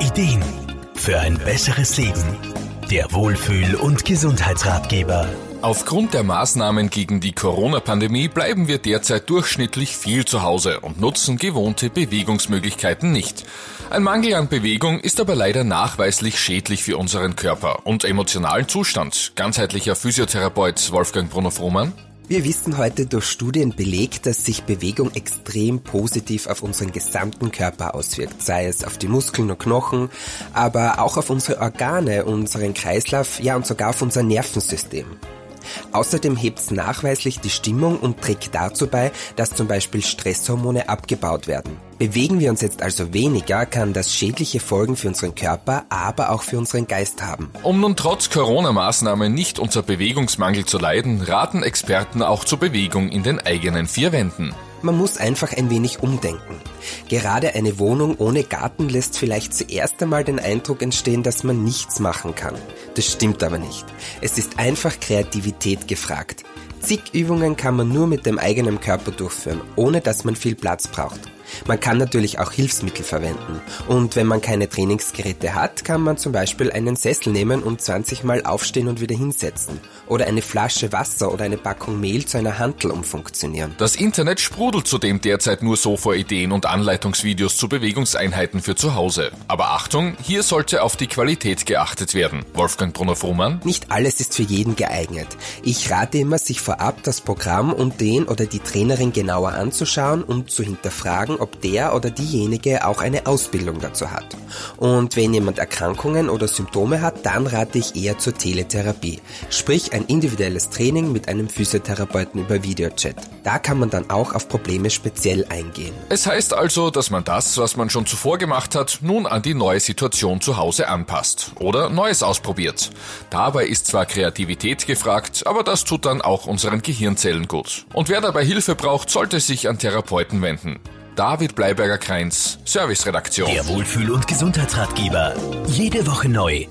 Ideen für ein besseres Leben. Der Wohlfühl- und Gesundheitsratgeber. Aufgrund der Maßnahmen gegen die Corona-Pandemie bleiben wir derzeit durchschnittlich viel zu Hause und nutzen gewohnte Bewegungsmöglichkeiten nicht. Ein Mangel an Bewegung ist aber leider nachweislich schädlich für unseren Körper und emotionalen Zustand. Ganzheitlicher Physiotherapeut Wolfgang Bruno-Frohmann. Wir wissen heute durch Studien belegt, dass sich Bewegung extrem positiv auf unseren gesamten Körper auswirkt, sei es auf die Muskeln und Knochen, aber auch auf unsere Organe, unseren Kreislauf, ja und sogar auf unser Nervensystem. Außerdem hebt es nachweislich die Stimmung und trägt dazu bei, dass zum Beispiel Stresshormone abgebaut werden. Bewegen wir uns jetzt also weniger, kann das schädliche Folgen für unseren Körper, aber auch für unseren Geist haben. Um nun trotz Corona-Maßnahmen nicht unter Bewegungsmangel zu leiden, raten Experten auch zur Bewegung in den eigenen vier Wänden. Man muss einfach ein wenig umdenken. Gerade eine Wohnung ohne Garten lässt vielleicht zuerst einmal den Eindruck entstehen, dass man nichts machen kann. Das stimmt aber nicht. Es ist einfach Kreativität gefragt. Zig Übungen kann man nur mit dem eigenen Körper durchführen, ohne dass man viel Platz braucht. Man kann natürlich auch Hilfsmittel verwenden. Und wenn man keine Trainingsgeräte hat, kann man zum Beispiel einen Sessel nehmen und 20 Mal aufstehen und wieder hinsetzen. Oder eine Flasche Wasser oder eine Packung Mehl zu einer Hantel umfunktionieren. Das Internet sprudelt zudem derzeit nur Sofa-Ideen und Anleitungsvideos zu Bewegungseinheiten für zu Hause. Aber Achtung, hier sollte auf die Qualität geachtet werden. Wolfgang Brunner-Frumann? Nicht alles ist für jeden geeignet. Ich rate immer, sich vorab das Programm und den oder die Trainerin genauer anzuschauen und zu hinterfragen, ob der oder diejenige auch eine Ausbildung dazu hat. Und wenn jemand Erkrankungen oder Symptome hat, dann rate ich eher zur Teletherapie, sprich ein individuelles Training mit einem Physiotherapeuten über Videochat. Da kann man dann auch auf Probleme speziell eingehen. Es heißt also, dass man das, was man schon zuvor gemacht hat, nun an die neue Situation zu Hause anpasst oder Neues ausprobiert. Dabei ist zwar Kreativität gefragt, aber das tut dann auch unseren Gehirnzellen gut. Und wer dabei Hilfe braucht, sollte sich an Therapeuten wenden. David Bleiberger-Kreins, Serviceredaktion. Der Wohlfühl- und Gesundheitsratgeber. Jede Woche neu